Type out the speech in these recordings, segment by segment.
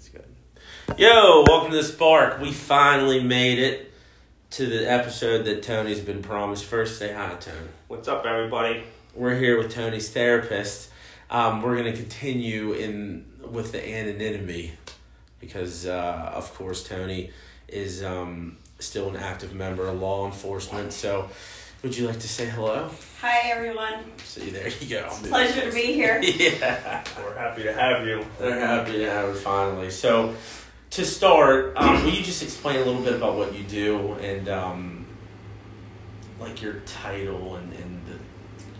That's good. Yo, welcome to the Spark. We finally made it to the episode that Tony's been promised. First, say hi, Tony. What's up, everybody? We're here with Tony's therapist. Um, we're to continue in with the anonymity because, uh, of course, Tony is um, still an active member of law enforcement. So, would you like to say hello? Hi, everyone. See, there you go. Pleasure to be here. yeah. We're happy to have you. They're happy to have you finally. So, to start, um, will you just explain a little bit about what you do and um, like your title and, and the,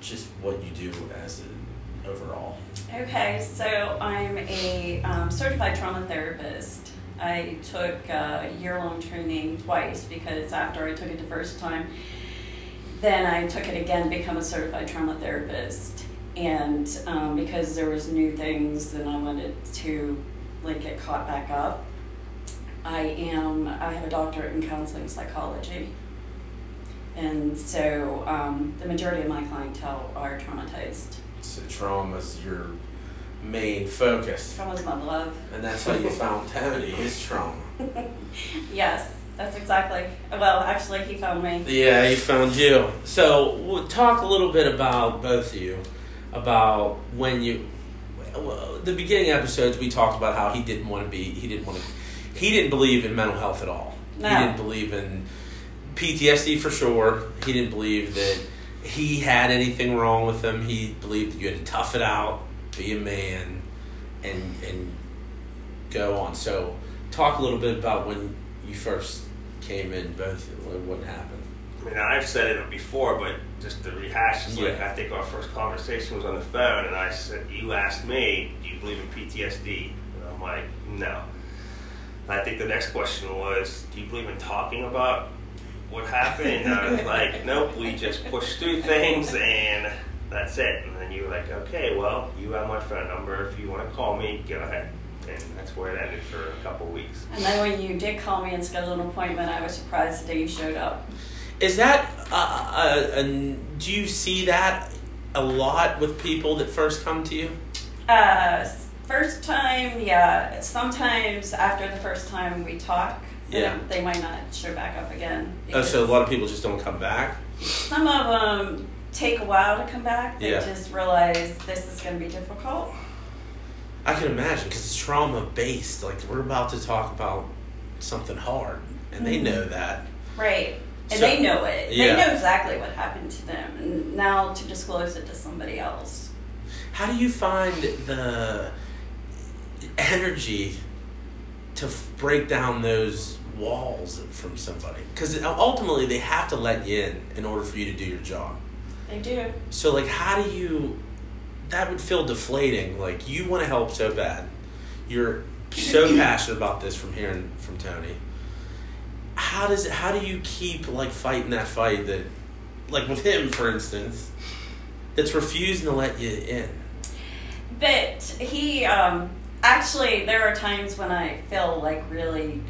just what you do as a overall? Okay, so I'm a um, certified trauma therapist. I took a year long training twice because after I took it the first time, then I took it again to become a certified trauma therapist. And um, because there was new things, then I wanted to like get caught back up. I am. I have a doctorate in counseling psychology, and so um, the majority of my clientele are traumatized. So, trauma's your main focus, Trauma's my love. and that's how you found Tony is trauma. Yes, that's exactly. Well, actually, he found me. Yeah, he found you. So, we'll talk a little bit about both of you, about when you. Well, the beginning episodes, we talked about how he didn't want to be. He didn't want to. He didn't believe in mental health at all. No. He didn't believe in PTSD for sure. He didn't believe that he had anything wrong with him. He believed that you had to tough it out, be a man, and and go on. So, talk a little bit about when you first came in, both what what happened. I mean, I've said it before, but just to rehash, it's like Yeah. I think our first conversation was on the phone, and I said, "You asked me, do you believe in PTSD?" And I'm like, "No." And I think the next question was, "Do you believe in talking about what happened?" And I was like, "Nope, we just push through things, and that's it." And then you were like, "Okay, well, you have my phone number. If you want to call me, go ahead." And that's where it ended for a couple of weeks. And then when you did call me and schedule an appointment, I was surprised the day you showed up. Is that uh, uh, and do you see that a lot with people that first come to you? Uh, first time, yeah. Sometimes after the first time we talk, Yeah. they might not show back up again. Oh, so a lot of people just don't come back. Some of them take a while to come back. They Yeah. just realize this is going to be difficult. I can imagine because it's trauma based. Like we're about to talk about something hard, and they know mm-hmm. that. Right. And So- they know it. yeah. They know exactly what happened to them. And now to disclose it to somebody else. How do you find the energy to f- break down those walls from somebody? Because ultimately, they have to let you in in order for you to do your job. They do. So like how do you that would feel deflating. Like you want to help so bad. You're so passionate about this from hearing from Tony. How does it how do you keep like fighting that fight that like with him for instance that's refusing to let you in? But he, um, actually, there are times when I feel like really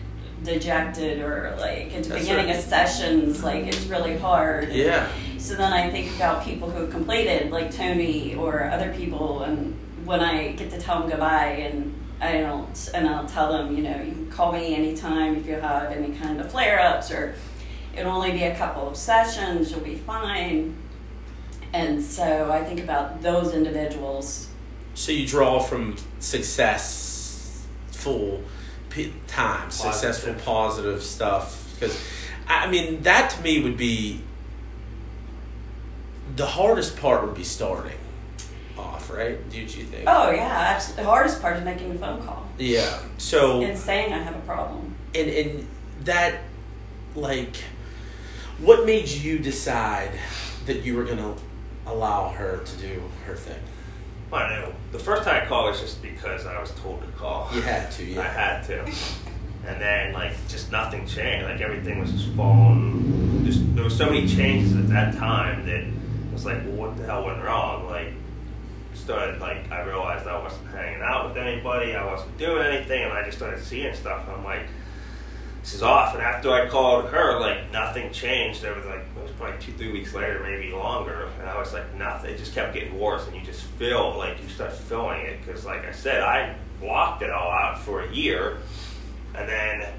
dejected or like at the That's beginning right. of sessions, like it's really hard. Yeah. So then I think about people who have completed, like Tony or other people, and when I get to tell them goodbye, and I don't, and I'll tell them, you know, you can call me anytime if you have any kind of flare ups, or it'll only be a couple of sessions, you'll be fine. And so I think about those individuals. So you draw from successful p- times, successful Positive. positive stuff. Because I mean, that to me would be the hardest part. Would be starting off, right? Do you think? Oh yeah, abs- the hardest part is making the phone call Yeah. So and saying I have a problem. and and that like, what made you decide that you were gonna allow her to do her thing? Well, I know. The first time I called was just because I was told to call. You had to, yeah. I had to. And then, like, just nothing changed. Like, everything was just falling. Just, there were so many changes at that time that it was like, well, what the hell went wrong? Like, started, like, I realized I wasn't hanging out with anybody. I wasn't doing anything. And I just started seeing stuff. I'm like, this is off. And after I called her, like nothing changed. There was like it was probably two, three weeks later, maybe longer. And I was like, nothing. It just kept getting worse, and you just feel like you start feeling it because, like I said, I blocked it all out for a year, and then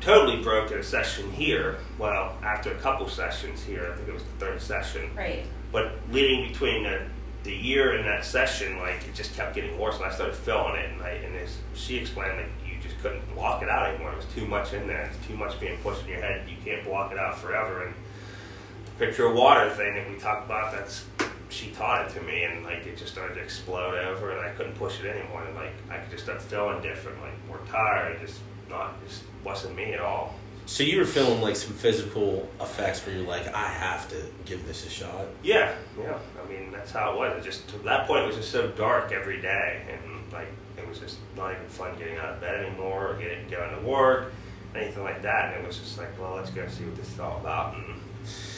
totally broke in a session here. Well, after a couple sessions here, I think it was the third session. Right. But leading between the, the year and that session, like it just kept getting worse, and I started feeling it. And, I, and as she explained, like you just couldn't block it out anymore. It was too much in there. It's too much being pushed in your head. You can't block it out forever. And the picture of water thing that we talked about, that's she taught it to me, and like it just started to explode over, and I couldn't push it anymore. And like I could just start feeling different, like more tired, just not, just wasn't me at all. So you were feeling like some physical effects where you're like, I have to give this a shot. Yeah, yeah. I mean, that's how it was. It just to that point, it was just so dark every day, and like it was just not even fun getting out of bed anymore or getting going to work, anything like that. And it was just like, well, let's go see what this is all about. And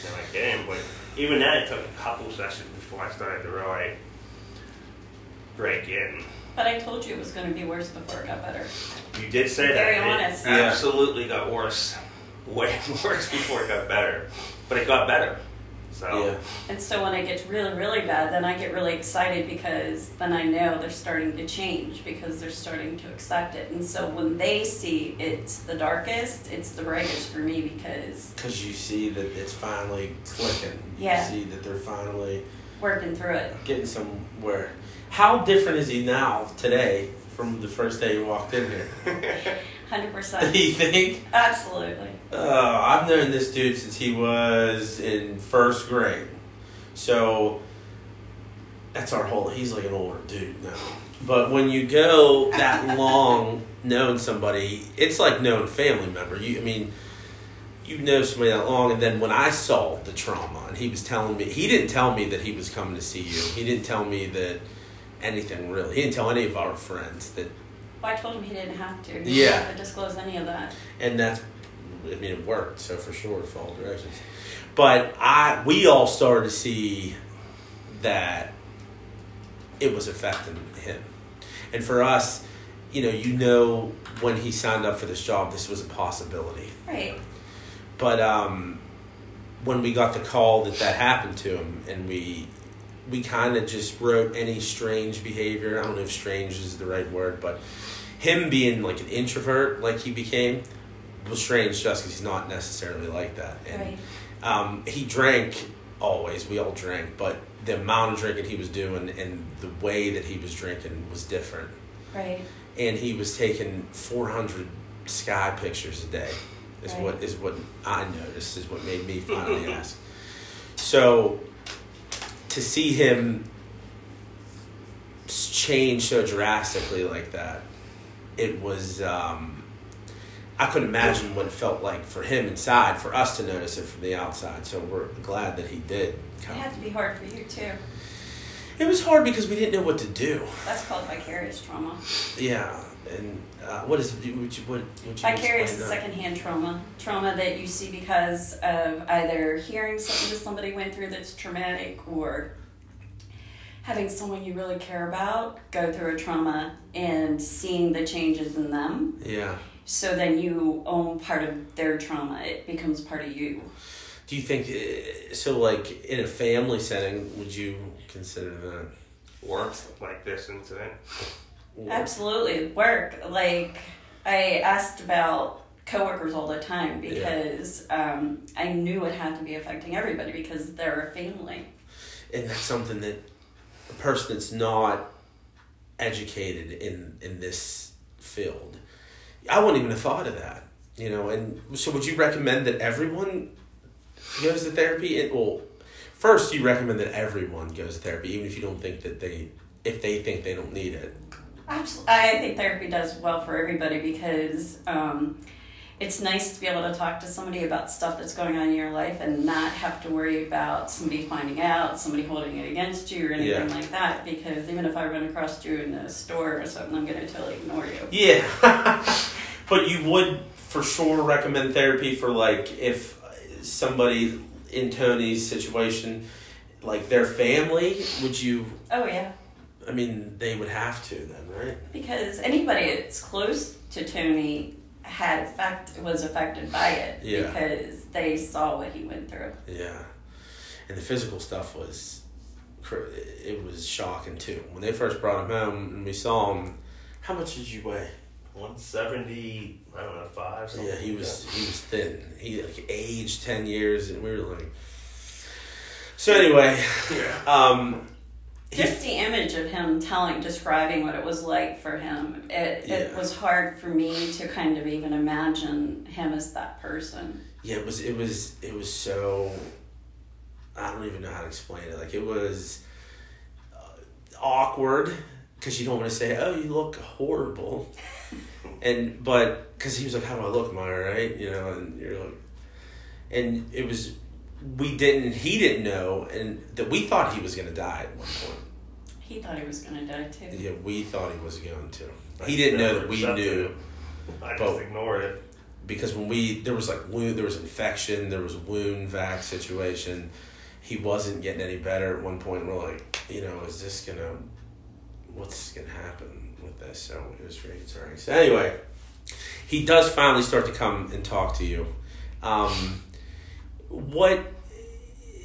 then I came, but even then, it took a couple sessions before I started to really break in. But I told you it was going to be worse before it got better. You did say Very that. It honest. Yeah. absolutely got worse, way worse before it got better, but it got better. So. Yeah. And so when it gets really, really bad, then I get really excited because then I know they're starting to change because they're starting to accept it. And so when they see it's the darkest, it's the brightest for me because Because you see that it's finally clicking. You Yeah. see that they're finally working through it. getting somewhere. How different is he now today from the first day he walked in here? 100%. Do you think? Absolutely. Uh, I've known this dude since he was in first grade. So that's our whole. He's like an older dude now. But when you go that long knowing somebody, it's like knowing a family member. You, I mean, you know somebody that long, and then when I saw the trauma, and he was telling me, he didn't tell me that he was coming to see you. He didn't tell me that anything really. He didn't tell any of our friends that Well, I told him he didn't have to. He didn't Yeah. disclose any of that. and that's I mean it worked so for sure for all directions. But I we all started to see that it was affecting him, and for us, you know, you know when he signed up for this job, this was a possibility. Right. But um, when we got the call that that happened to him, and we we kind of just wrote any strange behavior. I don't know if strange is the right word, but him being like an introvert, like he became, was strange just because he's not necessarily like that. And Right. um, he drank always. We all drank, but the amount of drinking he was doing and the way that he was drinking was different. Right. And he was taking 400 sky pictures a day. Is Right. what is what I noticed. Is what made me finally ask. So to see him change so drastically like that, it was. Um, I couldn't imagine what it felt like for him inside, for us to notice it from the outside. So we're glad that he did. Come. It had to be hard for you too. It was hard because we didn't know what to do. That's called vicarious trauma. Yeah, and uh, what is would you, would you, what, you Vicarious is explain secondhand trauma. Trauma that you see because of either hearing something that somebody went through that's traumatic or having someone you really care about go through a trauma and seeing the changes in them. Yeah. So then you own part of their trauma. It becomes part of you. Do you think uh, so? Like in a family setting, would you consider that? Worth like this incident. Absolutely. Work. Like, I asked about coworkers all the time because um, I knew it had to be affecting everybody because they're a family. and that's something that a person that's not educated in in this field i wouldn't even have thought of that you know and so would you recommend that everyone goes to therapy and well first you recommend that everyone goes to therapy even if you don't think that they if they think they don't need it Absolutely. I think therapy does well for everybody because um, it's nice to be able to talk to somebody about stuff that's going on in your life and not have to worry about somebody finding out, somebody holding it against you, or anything Yeah. like that. Because even if I run across you in a store or something, I'm going to totally ignore you. Yeah. but you would for sure recommend therapy for like if somebody in Tony's situation, like their family, would you Oh, yeah. I mean, they would have to then, right? Because anybody that's close to Tony had effect was affected by it Yeah. because they saw what he went through. Yeah, and the physical stuff was, it was shocking too. When they first brought him home and we saw him, how much did you weigh? 170, I don't know, five. Something Yeah, he like was that. he was thin. He like aged ten years, and we were like. So anyway, Yeah. um, he- Just the image of him telling, describing what it was like for him, it, it was hard for me to kind of even imagine him as that person. yeah, it was it was it was so. I don't even know how to explain it. Like it was uh, awkward because you don't want to say, "Oh, you look horrible," and but because he was like, "How do I look? Am I all right?" You know, and you're like, and it was we didn't he didn't know, and that we thought he was gonna die at one point. He thought he was going to die too. Yeah, we thought he was going to. I He didn't know that we knew. I just but- ignored it. because when we there was like wound, there was infection, there was wound vac situation. He wasn't getting any better at one point. We're like, you know, is this gonna, what's gonna happen with this? So it was very concerning. So anyway, he does finally start to come and talk to you. Um, what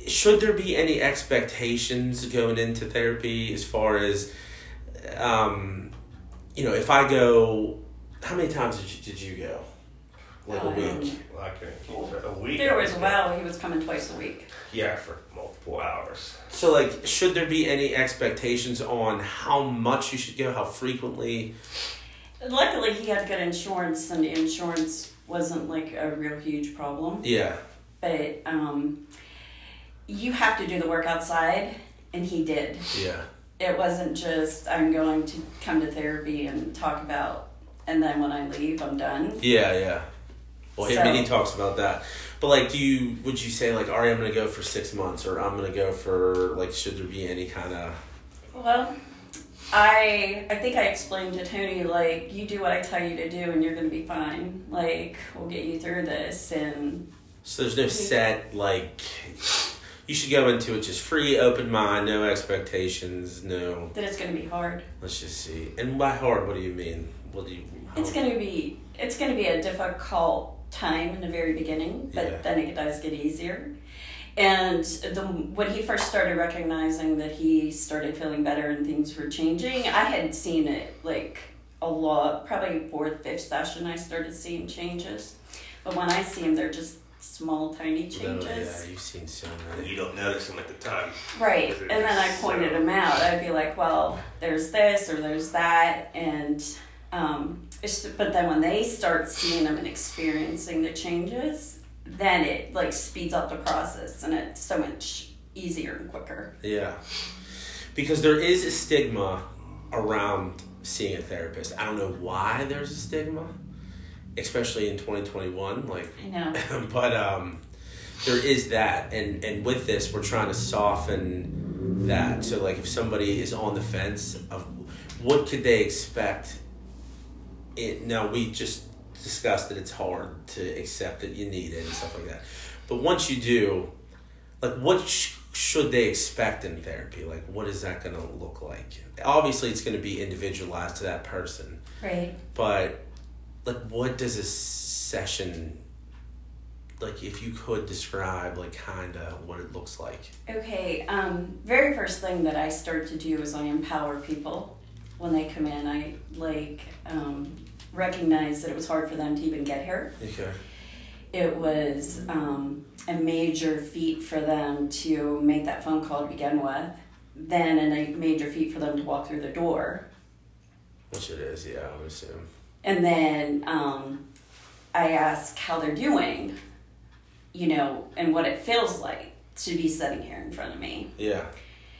should there be any expectations going into therapy as far as, um, you know, if I go, how many times did you, did you go? Like a Um, week. Well, I couldn't keep. A week. There was a good. while he was coming twice a week. Yeah, for multiple hours. So, like, should there be any expectations on how much you should go, how frequently? Luckily, he had good insurance, and insurance wasn't like a real huge problem. Yeah, But um, you have to do the work outside, and he did. yeah, It wasn't just I'm going to come to therapy and talk about, and then when I leave, I'm done. yeah, yeah. Well, I mean, he talks about that. But, like, do you, would you say, like, all right, I'm going to go for six months, or I'm going to go for, like, should there be any kind of, Well, I I think I explained to Tony like you do what I tell you to do, and you're going to be fine. Like we'll get you through this, and so there's no set, like, you should go into it just free, open mind, no expectations, no, that it's going to be hard. let's just see. And by hard, what do you mean? What do you, It's going to be it's going to be a difficult time in the very beginning, but Yeah. then it does get easier. And the when he first started recognizing that he started feeling better and things were changing, I had seen it like a lot. Probably fourth, fifth session, I started seeing changes. But when I see them, they're just small, tiny changes. yeah, you've seen so many. You don't notice them at the time. Right, and then I pointed so- them out. I'd be like, "Well, there's this or there's that," and um, it's, but then when they start seeing them and experiencing the changes, then it like speeds up the process and it's so much easier and quicker. Yeah. Because there is a stigma around seeing a therapist. I don't know why there's a stigma, especially in 2021. Like, I know. but um, there is that, and and with this, we're trying to soften that. So, like, if somebody is on the fence of what could they expect, it now we just discussed that it's hard to accept that you need it and stuff like that. But once you do, like, what sh- should they expect in therapy? Like, what is that going to look like? Obviously, it's going to be individualized to that person, Right. but like, what does a session like? If you could describe, like, kind of what it looks like. Okay. Um, very first thing that I start to do is I empower people when they come in. I like um, recognize that it was hard for them to even get here. Okay. it was um, a major feat for them to make that phone call to begin with, then and a major feat for them to walk through the door. Which it is, yeah, I would assume. And then um, I ask how they're doing, you know, and what it feels like to be sitting here in front of me. Yeah.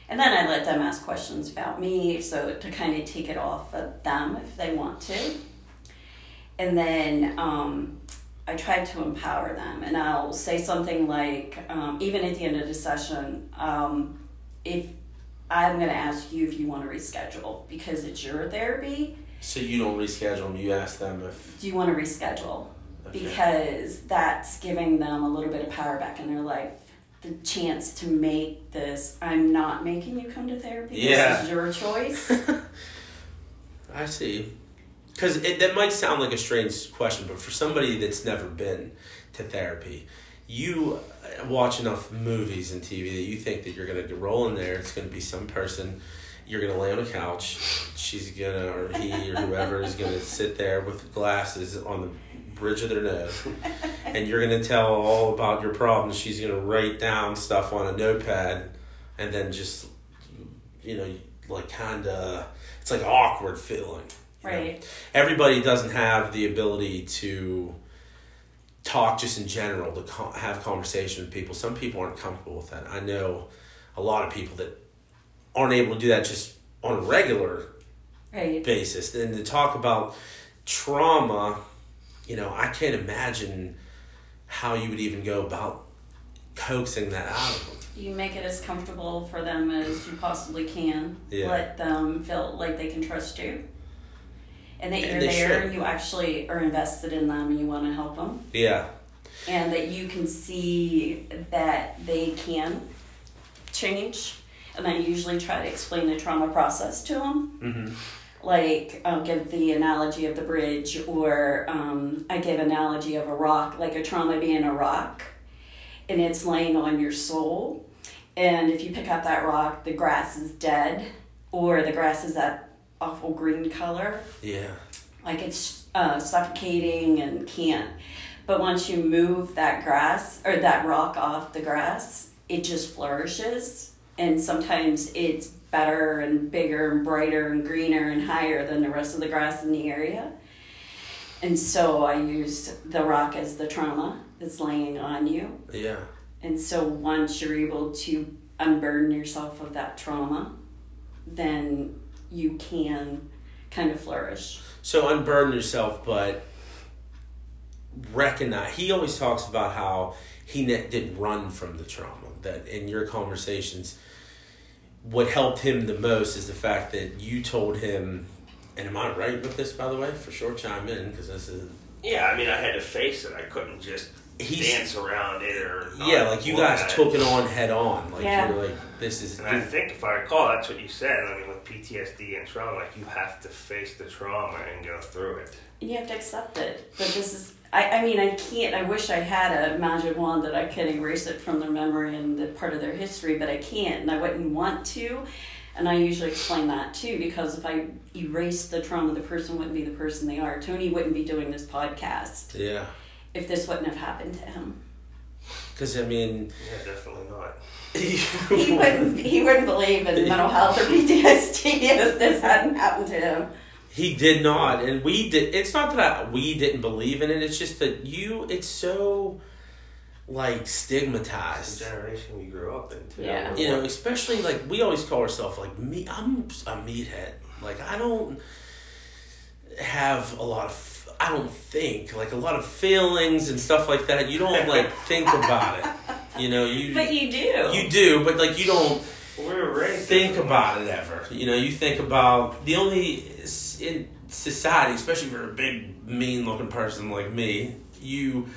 And then I let them ask questions about me, so to kind of take it off of them if they want to. And then um, I try to empower them, and I'll say something like, um, even at the end of the session, um, if I'm going to ask you if you want to reschedule because it's your therapy, So you don't reschedule them. You ask them if. do you want to reschedule? Okay. Because that's giving them a little bit of power back in their life. The chance to make this, I'm not making you come to therapy. Yeah. This is your choice. I see. because that might sound like a strange question, but for somebody that's never been to therapy, you watch enough movies and TV that you think that you're gonna roll in there. It's gonna be some person. You're gonna lay on a couch. She's gonna, or he, or whoever is gonna sit there with glasses on the bridge of their nose, and you're gonna tell all about your problems. She's gonna write down stuff on a notepad, and then just, you know, like kind of, it's like awkward feeling. you know? Right. Everybody doesn't have the ability to talk just in general to co- have conversation with people. Some people aren't comfortable with that. I know a lot of people that aren't able to do that just on a regular Right. basis. And to talk about trauma, you know, I can't imagine how you would even go about coaxing that out of them. You make it as comfortable for them as you possibly can. Yeah. Let them feel like they can trust you. And that And you're there should. and you actually are invested in them and you want to help them. Yeah. And that you can see that they can change. And I usually try to explain the trauma process to them. Mm-hmm. like I'll give the analogy of the bridge, or um, I give analogy of a rock, like a trauma being a rock, and it's laying on your soul. And if you pick up that rock, the grass is dead, or the grass is that awful green color, Yeah. like it's uh, suffocating and can't. But once you move that grass or that rock off the grass, it just flourishes. And sometimes it's better and bigger and brighter and greener and higher than the rest of the grass in the area. And so I used the rock as the trauma that's laying on you. Yeah. And so once you're able to unburden yourself of that trauma, then you can kind of flourish. So unburden yourself, but recognize. He always talks about how he ne- didn't run from the trauma. That in your conversations, what helped him the most is the fact that you told him. And am I right with this, by the way? For sure, chime in because this is. Yeah, I mean, I had to face it. I couldn't just He's dance around it or not yeah, like you guys at took it on head on. Like Yeah. you're like, this is. And I think if I recall, that's what you said. I mean, with PTSD and trauma, like you have to face the trauma and go through it. And you have to accept it. But this is, I, I mean, I can't, I wish I had a magic wand that I could erase it from their memory and the part of their history, but I can't and I wouldn't want to. And I usually explain that too because if I erased the trauma, the person wouldn't be the person they are. Tony wouldn't be doing this podcast yeah, if this wouldn't have happened to him. because I mean, Yeah, definitely not. He wouldn't, he wouldn't believe in mental health or PTSD if this hadn't happened to him. He did not, and we did. It's not that I, we didn't believe in it. It's just that you. It's so like It's stigmatized. the generation we grew up in, too. Yeah. You know, especially like we always call ourselves like me. I'm a meathead. Like I don't have a lot of. I don't think like a lot of feelings and stuff like that. You don't like think about it. You know, you But you do. you do, but like you don't We're raised think about it ever. You know, you think about the only s- in society, especially for a big, mean-looking person like me, you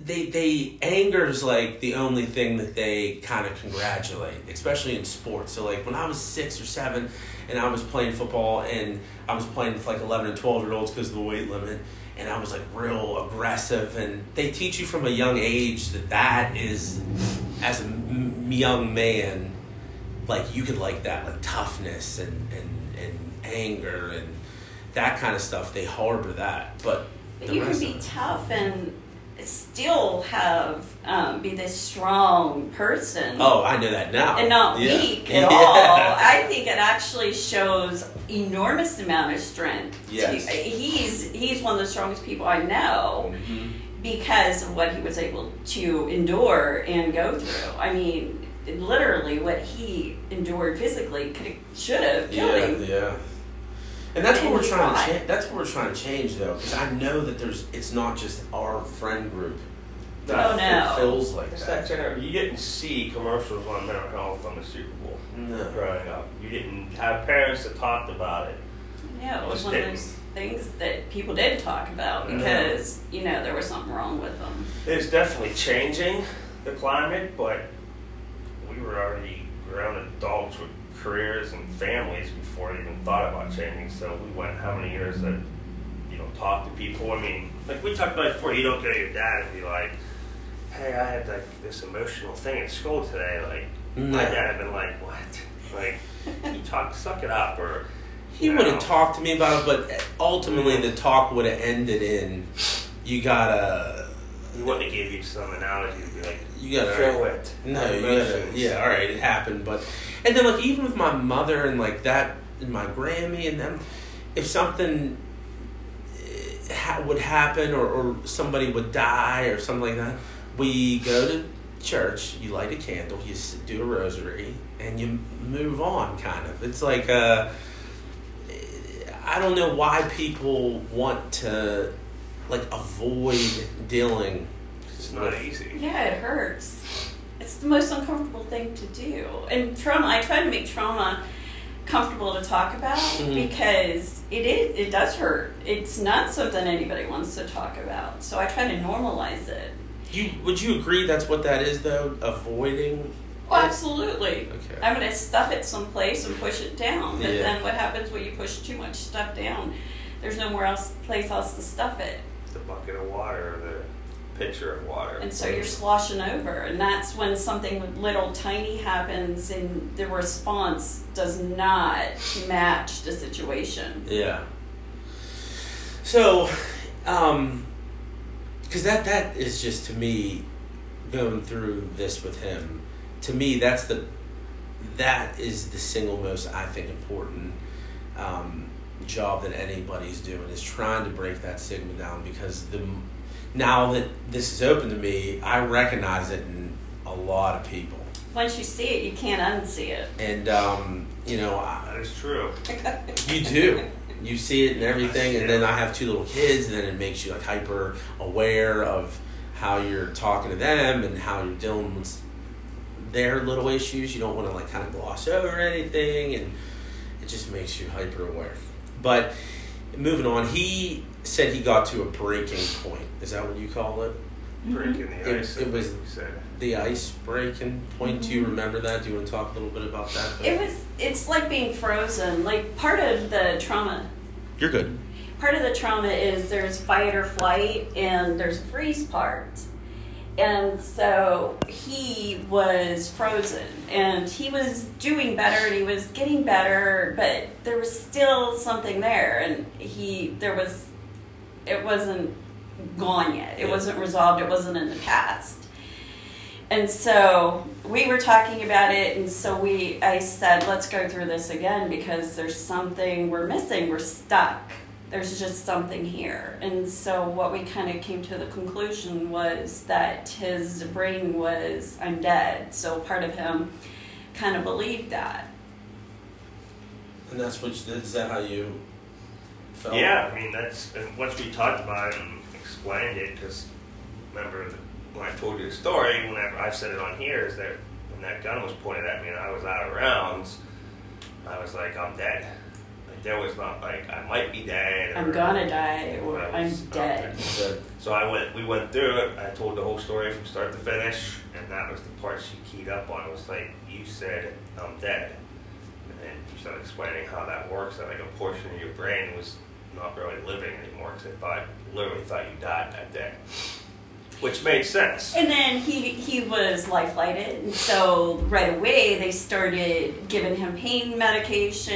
they they anger's like the only thing that they kind of congratulate, especially in sports. So like when I was six or seven, and I was playing football, and I was playing with like eleven and twelve year olds because of the weight limit. And I was like real aggressive, and they teach you from a young age that that is, as a m- young man, like you could like that like toughness and and and anger and that kind of stuff they harbor that but But you can be tough and still have um, be this strong person oh i know that now and not Yeah. weak at Yeah. all. I think it actually shows enormous amount of strength. Yes. he's he's one of the strongest people I know Mhm. because of what he was able to endure and go through. I mean, literally, what he endured physically could should have killed yeah him. yeah and that's what we're trying to change that's what we're trying to change though because i know that there's it's not just our friend group that Oh, no. feels like It's that that You didn't see commercials on mental health on the Super Bowl no growing up. You didn't have parents that talked about it. Yeah, it was Just one of didn't. those things that people did talk about Yeah. because you know there was something wrong with them. It's definitely changing the climate, but we were already grown adults with careers and families before they even thought about changing. So we went how many years that you know talk to people. I mean, like we talked about before. You don't go to your dad and be like, "Hey, I had like this emotional thing at school today." Like No. my dad had been like, "What?" Like you talk, suck it up, or He would have talked to me about it, but eh, ultimately mm-hmm. the talk would have ended in you gotta He wouldn't have gave you some analogy to be like, you gotta feel it. No, you gotta, yeah, all right, it happened, but and then like even with my mother and like that and my Grammy and them, if something eh, ha- would happen or, or somebody would die or something like that, we go to church, you light a candle, you do a rosary, and you move on. Kind of, it's like uh, I don't know why people want to like avoid dealing. It's not easy. Yeah, it hurts. It's the most uncomfortable thing to do. And trauma, I try to make trauma comfortable to talk about Mhm. because it is it does hurt. It's not something anybody wants to talk about. So I try to normalize it. You would you agree that's what that is though? Avoiding. Well, it? absolutely. Okay. I'm going to stuff it someplace and push it down. But Yeah. then what happens when you push too much stuff down? There's nowhere else place else to stuff it. The bucket of water, or the pitcher of water. And so you're sloshing over, and that's when something little tiny happens, and the response does not match the situation. Yeah. So, um, because that that is just to me going through this with him. To me, that's the that is the single most I think important um, job that anybody's doing is trying to break that stigma down because the now that this is open to me, I recognize it in a lot of people, Once you see it, you can't unsee it. and um, you know That is true. you do. You see it and everything, and then I have two little kids, and then it makes you like hyper aware of how you're talking to them and how you're dealing with their little issues. You don't want to like kind of gloss over anything, and it just makes you hyper aware. But moving on, he said he got to a breaking point. Is that what you call it? Breaking the It- ice. it I was- said. The ice breaking point. Do you Mhm. remember that? Do you want to talk a little bit about that? It was. It's like being frozen. Like part of the trauma. You're good. Part of the trauma is there's fight or flight, and there's a freeze part. And so he was frozen, and he was doing better, and he was getting better, but there was still something there, and he there was, it wasn't gone yet. It Yeah. wasn't resolved. It wasn't in the past. And so we were talking about it, and so we, I said, let's go through this again because there's something we're missing. We're stuck. There's just something here. And so what we kind of came to the conclusion was that his brain was, I'm dead. So part of him kind of believed that. And that's what. Is that how you felt? Yeah, I mean that's and once we talked about it and explained it, because remember when I told you the story, whenever I've said it on here, is that when that gun was pointed at me and I was out of rounds, I was like, I'm dead. Like there was not like I might be dead. I'm gonna die or I uh, I'm dead. So I went, we went through it. I told the whole story from start to finish, and that was the part she keyed up on. It was like you said, "I'm dead," and then you started explaining how that works. That like a portion of your brain was not really living anymore because it thought, literally thought you died that day, which made sense. And then he he was life flighted, and so right away they started giving him pain medication,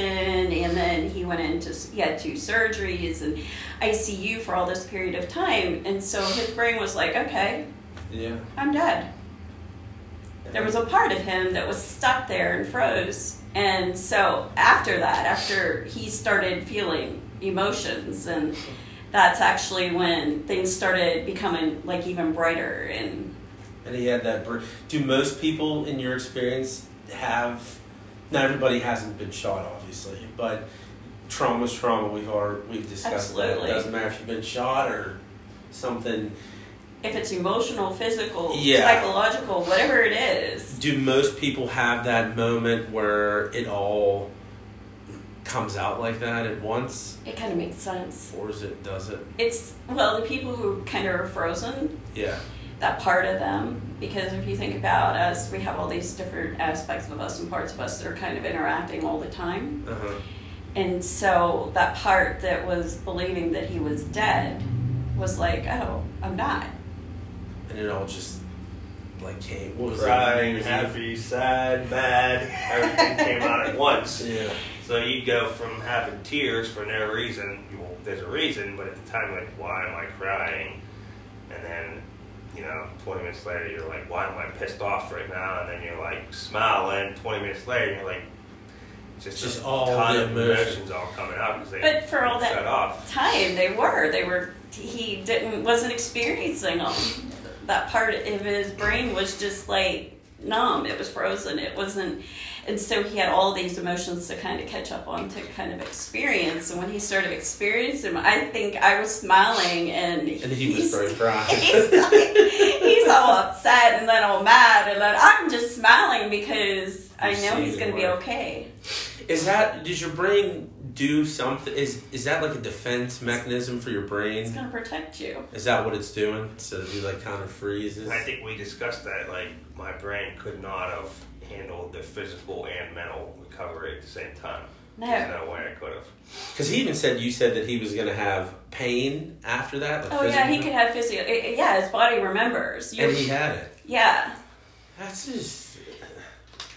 and then he went into he had two surgeries and ICU for all this period of time, and so his brain was like, okay, Yeah. I'm dead. There was a part of him that was stuck there and froze, and so after that, after he started feeling emotions and. That's actually when things started becoming like even brighter and And he had that. br- Do most people, in your experience, have? Not everybody hasn't been shot, obviously, but trauma's trauma. We've already, we've discussed that. Absolutely. It doesn't matter if you've been shot or something. if it's emotional, physical, Yeah. psychological, whatever it is. Do most people have that moment where it all comes out like that at once, It kind of makes sense. or is it? Does it? It's well, the people who kind of are frozen, Yeah. that part of them because if you think about us, we have all these different aspects of us and parts of us that are kind of interacting all the time. Uh-huh. And so that part that was believing that he was dead was like, oh, I'm not. And it all just like came. What was it? Crying, New happy, sad, mad, everything came out at once. Yeah. So you go from having tears for no reason, well, there's a reason, but at the time, like, why am I crying? And then, you know, 20 minutes later, you're like, why am I pissed off right now? And then you're like smiling. 20 minutes later, you're like, just, Just a all ton the of emotion. emotions all coming out because they But for all that off. time they were they were he didn't wasn't experiencing them that part of his brain was just like numb it was frozen it wasn't and so he had all these emotions to kind of catch up on to kind of experience. And when he started experiencing them i think i was smiling and And he was very crying. he's, like- he's all upset and then all mad and then i'm just smiling because i know he's going to be okay. Is that does your brain do something? Is is that like a defense mechanism for your brain it's brain? going to protect you Is that what it's doing? So you like kind of freezes. I think we discussed that. Like, my brain could not have handled the physical and mental recovery at the same time. no There's no way I could have. Because he even said you said that he was going to have pain after that. like Oh yeah, he could have physio. eh, Yeah, his body remembers. Your, And he had it. yeah, That's just.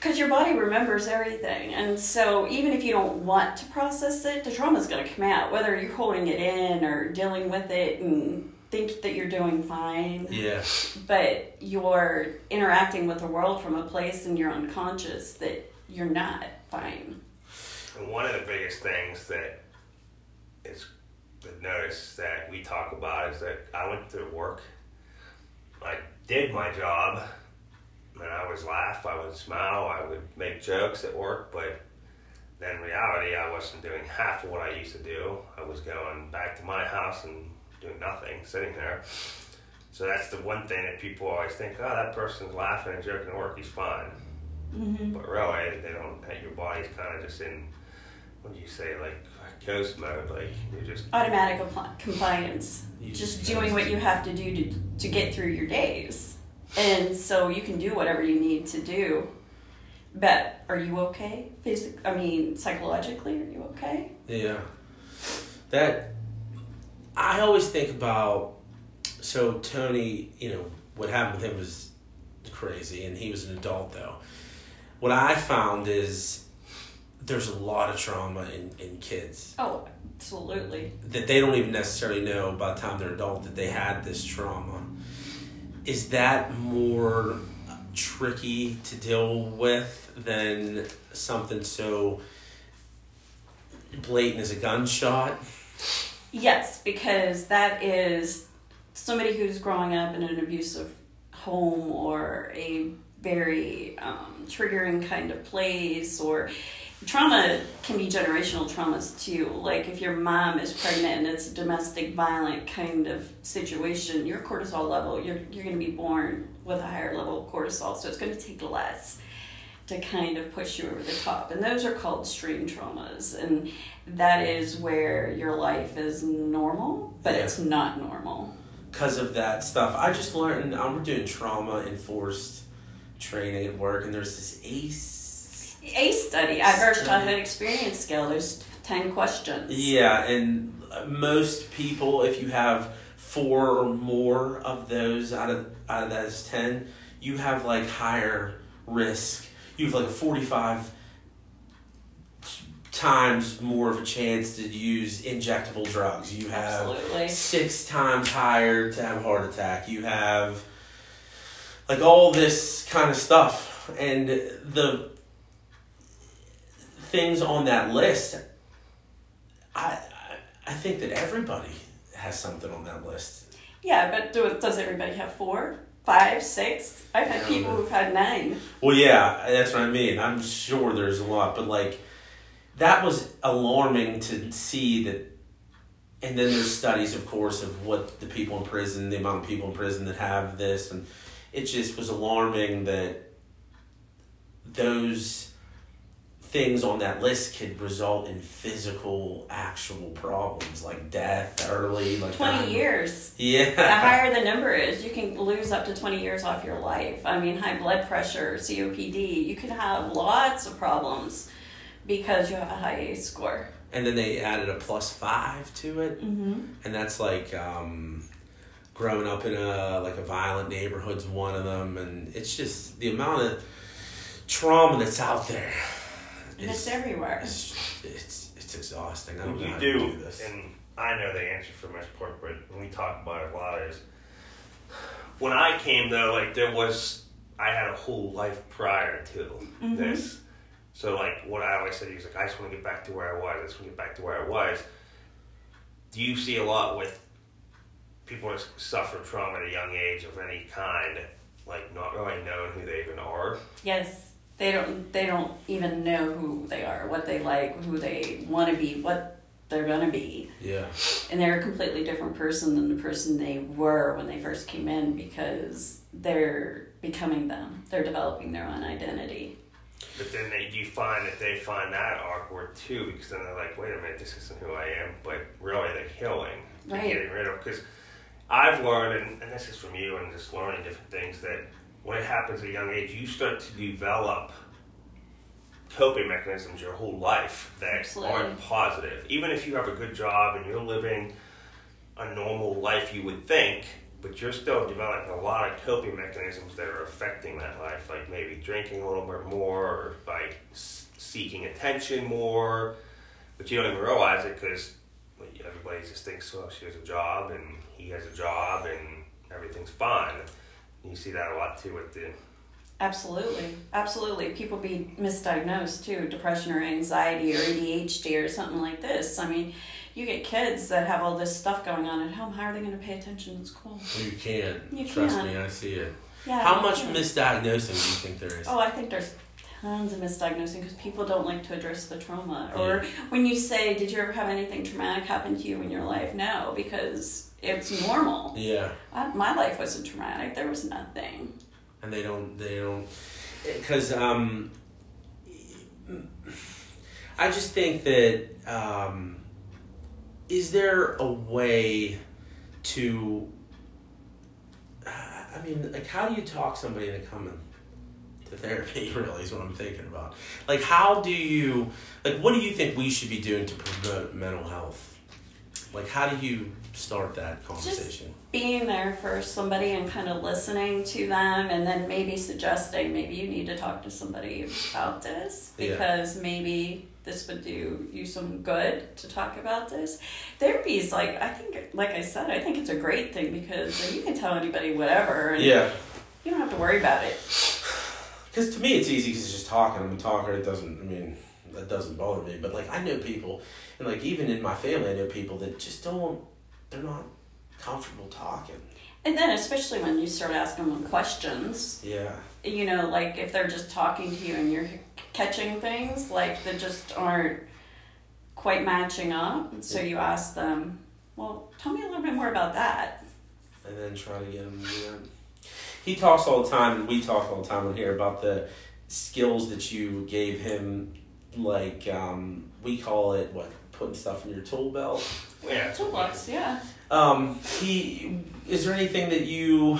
Because your body remembers everything, and so even if you don't want to process it, the trauma is going to come out, whether you're holding it in or dealing with it and think that you're doing fine. Yeah. But you're interacting with the world from a place in your unconscious that you're not fine. And one of the biggest things that is the notice that we talk about is that I went to work, I did my job, and I would laugh, I would smile, I would make jokes at work, but then in reality, I wasn't doing half of what I used to do. I was going back to my house and doing nothing, sitting there. So that's the one thing that people always think, oh, that person's laughing and joking at work, he's fine. Mm-hmm. But really, they don't. Your body's kind of just in. What do you say? Like ghost mode. Like you're just. Automatic compli- compliance. You just just doing what you have to do to, to get through your days. And so you can do whatever you need to do. But are you okay? Physic- I mean, psychologically, are you okay? Yeah. That I always think about so Tony, you know, what happened with him was crazy and he was an adult though. What I found is there's a lot of trauma in, in kids Oh, absolutely. that they don't even necessarily know by the time they're adult that they had this trauma. Is that more tricky to deal with than something so blatant as a gunshot? Yes, because that is somebody who's growing up in an abusive home or a very um, triggering kind of place or trauma can be generational traumas too like if your mom is pregnant and it's a domestic violent kind of situation your cortisol level you're, you're going to be born with a higher level of cortisol so it's going to take less to kind of push you over the top and those are called stream traumas and that is where your life is normal but Yeah. it's not normal because of that stuff. I just learned we're doing trauma informed training at work, and there's this ACE. ACE study, adverse Study. childhood experience scale. There's ten questions. Yeah, and most people, if you have four or more of those out of out of those ten, you have like higher risk. You have like a forty-five times more of a chance to use injectable drugs. You have Absolutely. six times higher to have a heart attack. You have like all this kind of stuff, and the things on that list. I I, think that everybody has something on that list. Yeah, but do, does everybody have four, five, six? I've had people man. who've had nine. Well, yeah, that's what I mean. I'm sure there's a lot, but like that was alarming to see that. And then there's studies, of course, of what the people in prison, the amount of people in prison that have this, and it just was alarming that those things on that list could result in physical, actual problems like death early, like 20 um, years. Yeah. The higher the number is, you can lose up to 20 years off your life. I mean, high blood pressure, COPD, you could have lots of problems because you have a high ACE score. And then they added a plus five to it, Mm-hmm. and that's like um, growing up in a like a violent neighborhood's one of them, and it's just the amount of trauma that's out there. And it's is- everywhere. It's, it's it's exhausting. I don't What know you how do, to do this. and I know the answer for most corporate, when we talk about it a lot, is when I came though, like there was, I had a whole life prior to Mhm. this. So like what I always said, he's like, I just want to get back to where I was. I just want to get back to where I was. Do you see a lot with people that suffer trauma at a young age of any kind, like not really knowing who they even are? Yes, they don't. They don't even know who they are, what they like, who they want to be, what they're gonna be, yeah. and they're a completely different person than the person they were when they first came in because they're becoming them. They're developing their own identity. But then they do find that they find that awkward too, because then they're like, wait a minute, this isn't who I am. But really, they're healing, they're Right. getting rid of. Because I've learned, and, and this is from you and just learning different things, that when it happens at a young age, you start to develop coping mechanisms your whole life that Absolutely. aren't positive. Even if you have a good job and you're living a normal life, you would think, but you're still developing a lot of coping mechanisms that are affecting that life, like maybe drinking a little bit more or by seeking attention more, but you don't even realize it because everybody just thinks, well, she has a job and he has a job and everything's fine. And you see that a lot too with the Absolutely, absolutely. People be misdiagnosed too, depression or anxiety or ADHD or something like this. I mean, you get kids that have all this stuff going on at home. How are they going to pay attention in school? You can. You Trust can. me, I see it. Yeah. How much can. misdiagnosing do you think there is? Oh, I think there's tons of misdiagnosing because people don't like to address the trauma. Or when you say, "Did you ever have anything traumatic happen to you in your life?" No, because it's normal. Yeah. I, my life wasn't traumatic. There was nothing. and they don't they don't because um i just think that um is there a way to i mean like how do you talk somebody into coming to therapy really is what i'm thinking about. Like how do you like what do you think we should be doing to promote mental health? Like how do you start that conversation? Being there for somebody and kind of listening to them and then maybe suggesting maybe you need to talk to somebody about this Yeah. because maybe this would do you some good to talk about this. Therapy is like i think like i said i think it's a great thing because you can tell anybody whatever and yeah. you don't have to worry about it Because to me, it's easy because it's just talking. I'm a talker. It doesn't. I mean, that doesn't bother me. But like, I know people, and like even in my family, I know people that just don't. They're not comfortable talking. and then especially when you start asking them questions Yeah. you know, like if they're just talking to you and you're catching things like that just aren't quite matching up. So you ask them, well, tell me a little bit more about that. And then try to get them. to do that. He talks all the time, and we talk all the time on here about the skills that you gave him. Like um, we call it what putting stuff in your tool belt. yeah. Toolbox, yeah. Um, he is there anything that you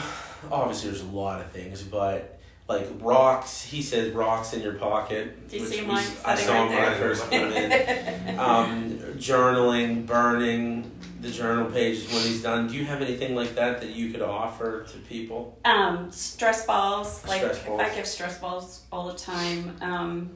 obviously there's a lot of things, but like rocks. He says rocks in your pocket. Do you which see mine I saw right him when I first came in. um, journaling, burning the journal pages when he's done. Do you have anything like that that you could offer to people? Um, stress balls, like Stress balls. I give stress balls all the time. Um,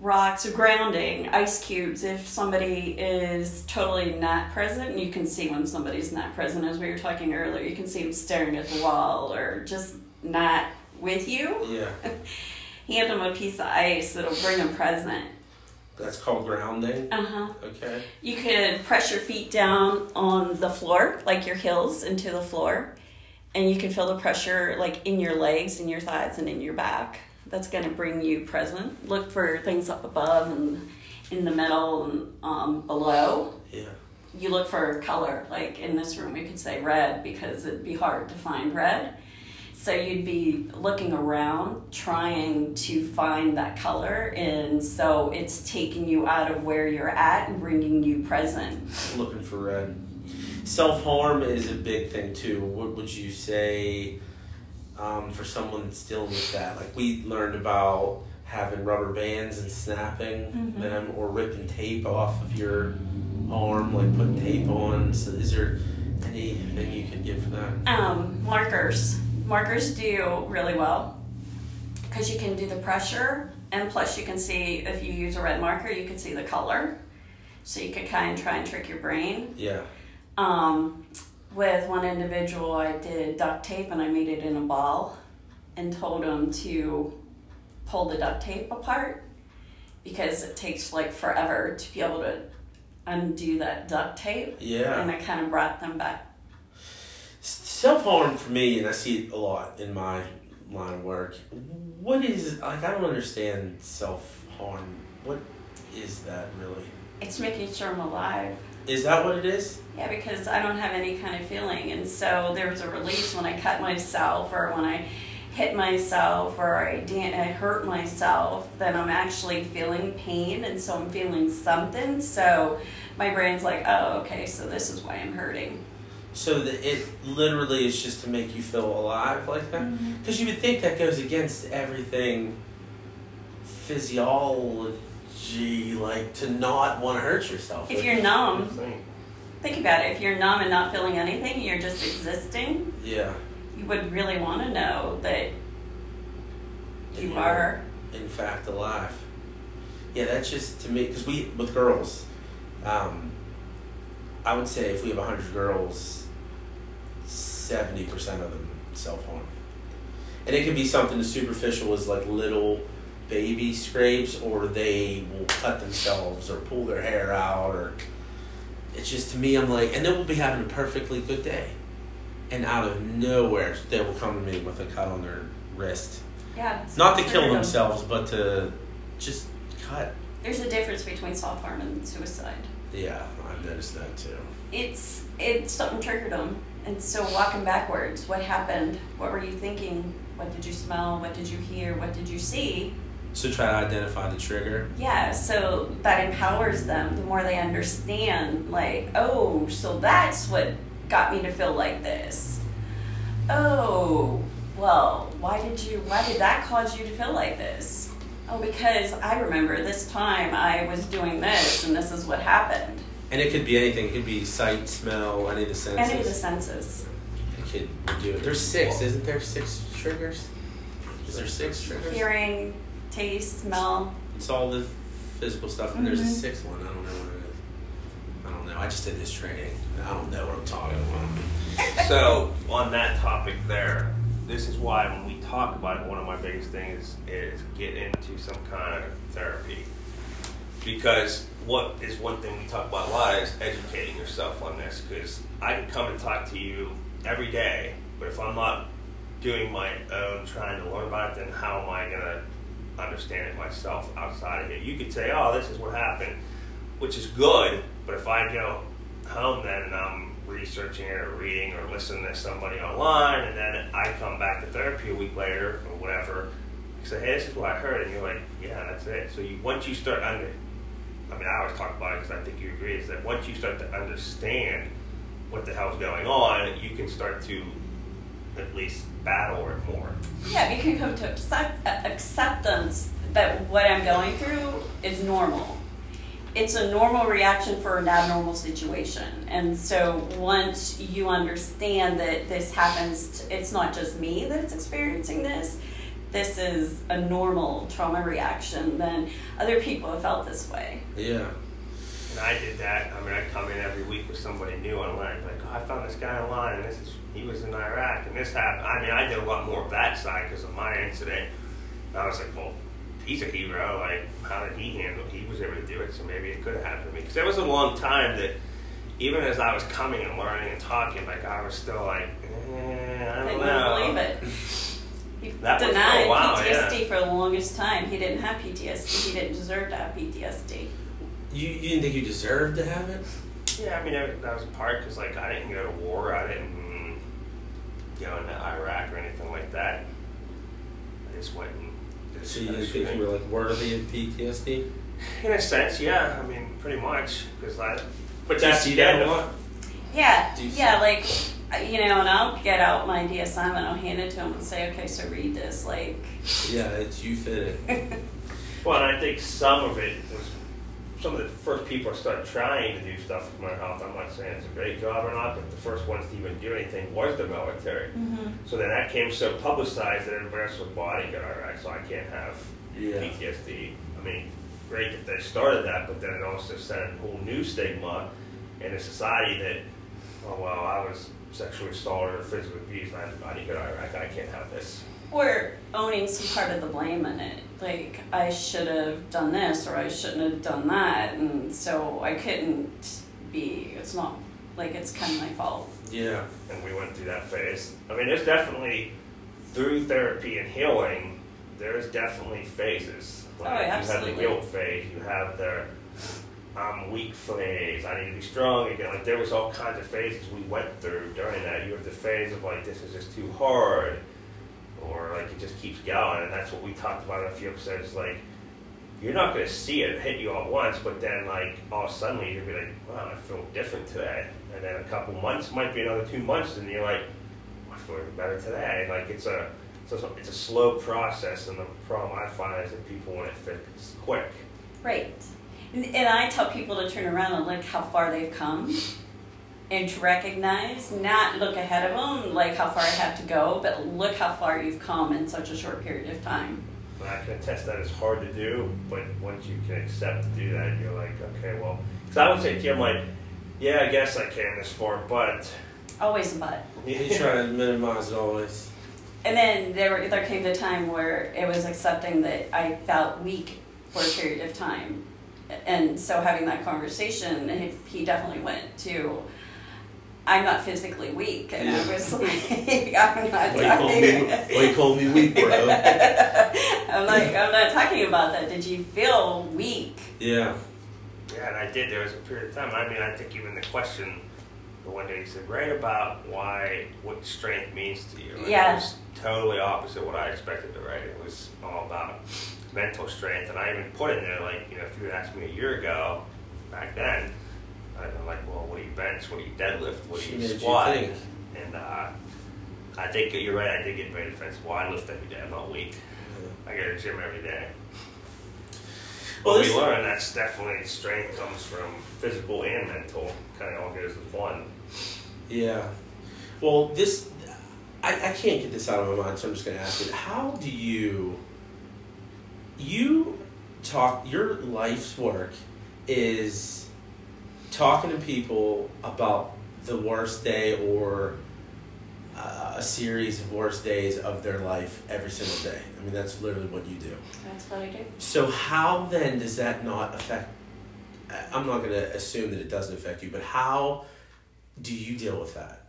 rocks, grounding, ice cubes. If somebody is totally not present, you can see when somebody's not present. As we were talking earlier, you can see them staring at the wall or just not with you. Yeah, Hand them a piece of ice that'll bring them present. That's called grounding. Uh huh. Okay. You could press your feet down on the floor, like your heels into the floor, and you can feel the pressure like in your legs, in your thighs, and in your back. That's going to bring you present. Look for things up above and in the middle and um, below. Yeah. You look for color, like in this room, we could say red because it'd be hard to find red. So you'd be looking around trying to find that color, and so it's taking you out of where you're at and bringing you present. Looking for red. Self harm is a big thing too. What would you say um, for someone that's dealing with that? Like we learned about having rubber bands and snapping Mhm. them, or ripping tape off of your arm, like putting tape on. So is there anything you can give for that? Um, markers. Markers do really well because you can do the pressure, and plus you can see if you use a red marker, you can see the color. So you could kind of try and trick your brain. Yeah. Um, with one individual, I did duct tape and I made it in a ball and told him to pull the duct tape apart because it takes like forever to be able to undo that duct tape. Yeah. And I kind of brought them back. Self harm for me, and I see it a lot in my line of work. What is like? I don't understand self harm. What is that really? It's making sure I'm alive. Is that what it is? Yeah, because I don't have any kind of feeling. And so there was a release when I cut myself or when I hit myself or I, dan- I hurt myself, then I'm actually feeling pain. And so I'm feeling something. So my brain's like, oh, okay, so this is why I'm hurting. So that it literally is just to make you feel alive like that? Mm-hmm. Because you would think that goes against everything physiology, like to not want to hurt yourself. If Like, you're numb, think about it. If you're numb and not feeling anything, you're just existing, yeah, you would really want to know that you Yeah. are. in fact alive. Yeah, that's just to me because we with girls, um, I would say if we have hundred girls, seventy percent of them self harm, and it can be something as superficial as like little baby scrapes, or they will cut themselves or pull their hair out, or it's just to me I'm like, and they will be having a perfectly good day, and out of nowhere they will come to me with a cut on their wrist, Yeah. not to kill themselves, but to just cut. There's a difference between self harm and suicide. Yeah, I've noticed that too. It's it's something triggered them, and so walking backwards. What happened? What were you thinking? What did you smell? What did you hear? What did you see? So try to identify the trigger. Yeah, so that empowers them. The more they understand, like, oh, so that's what got me to feel like this. Oh, well, why did you? Why did that cause you to feel like this? Oh, because I remember this time I was doing this, and this is what happened. And it could be anything. It could be sight, smell, any of the senses. Any of the senses. It could do it. There's six, isn't there? Six triggers. Is there six triggers? Hearing, taste, smell. It's all the physical stuff, and there's a Mhm. sixth one. I don't know what it is. I don't know. I just did this training. I don't know what I'm talking about. So on that topic there, this is why when we talk about it, one of my biggest things is get into some kind of therapy. Because what is one thing we talk about a lot is educating yourself on this. Because I can come and talk to you every day, but if I'm not doing my own trying to learn about it, then how am I gonna understand it myself outside of it? You could say, "Oh, this is what happened," which is good, but if I go home then and I'm researching it or reading or listening to somebody online, and then I come back to therapy a week later or whatever, say, "Hey, this is what I heard," and you're like, "Yeah, that's it." So you once you start under, I mean, I always talk about it because I think you agree is that once you start to understand what the hell's going on, you can start to at least battle it more. Yeah, you can come to accept, acceptance that what I'm going through is normal. It's a normal reaction for an abnormal situation. And so once you understand that this happens, to, it's not just me that's experiencing this, this is a normal trauma reaction, then other people have felt this way. Yeah. And I did that. I mean, I come in every week with somebody new online, like, oh, I found this guy online, and this is he was in Iraq, and this happened. I mean, I did a lot more of that side because of my incident. And I was like, well, he's a hero. Like, how did he handle? it? He was able to do it, so maybe it could have happened to me. Because there was a long time that, even as I was coming and learning and talking, like I was still like, eh, I don't wouldn't know. believe it. He That was for a denied while, PTSD for the longest time. He didn't have PTSD. He didn't deserve to have PTSD. You, you didn't think you deserved to have it? Yeah, I mean that, that was part because like I didn't go to war. I didn't go into Iraq or anything like that. I just went and did So you didn't think you were like worthy of PTSD? In a sense, yeah. I mean, pretty much because I. But Do you that's see the that end a? Yeah, Do you see- yeah, like you know, and I'll get out my DSM and I'll hand it to him and say, okay, so read this. Like, Yeah, it's you fit it. Well, and I think some of it was some of the first people that started trying to do stuff with mental health. I'm not saying it's a great job or not, but the first ones to even do anything was the military. mm-hmm. So then that came so publicized that everybody else was body got Iraq, so I can't have Yeah. PTSD. I mean, great that they started that, but then it also set a whole new stigma in a society that, oh well, I was sexually assaulted or physically abused, I had body got Iraq, I can't have this. or owning some part of the blame in it. Like, I should have done this or I shouldn't have done that, and so I couldn't be. It's not like it's kind of my fault. Yeah. and we went through that phase. I mean, there's definitely through therapy and healing, there's definitely phases. Oh, Like, You have the guilt phase. You have the I'm weak phase. I need to be strong again. Like there was all kinds of phases we went through during that. You have the phase of like this is just too hard, or like it just keeps going, and that's what we talked about in a few episodes. Like you're not going to see it hit you all at once, but then like all of a sudden you'll be like, wow, I feel different today. And then a couple months might be another two months, and you're like, I feel better today. Like it's a a, it's a slow process, and the problem I find is that people want it fixed quick. Right. And, and I tell people to turn around and look how far they've come and to recognize, not look ahead of them, like how far I have to go, but look how far you've come in such a short period of time. And I can attest that it's hard to do, but once you can accept to do that, you're like, okay, well, because I would say to you, I'm like, yeah, I guess I came this far, but Always a but. You try to minimize it always. And then there, there came the time where it was accepting that I felt weak for a period of time. And so having that conversation, he- he definitely went to, I'm not physically weak. And I was like, I'm not Why you call me, talking. why you call me weak, bro? I'm like, I'm not talking about that. Did you feel weak? Yeah. Yeah, and I did. There was a period of time. I mean, I think even the question, the one day he said, write about why what strength means to you. And Yeah. It was totally opposite what I expected to write. It was all about mental strength, and I even put in there like, you know, if you had asked me a year ago, back then, I'd been like, well, what do you bench? What do you deadlift? What do She you you squat? think. And uh, I think you're right. I did get very defensive. Well, I lift every day. I'm not weak. I go to the gym every day. Well, we learn that's definitely strength comes from physical and mental. Kind of all goes as one. Yeah. Well, this, I, I can't get this out of my mind, so I'm just going to ask it. How do you, you talk, your life's work is talking to people about the worst day or uh, a series of worst days of their life every single day. I mean, that's literally what you do. That's what I do. So how then does that not affect? I'm not going to assume that it doesn't affect you, but how do you deal with that?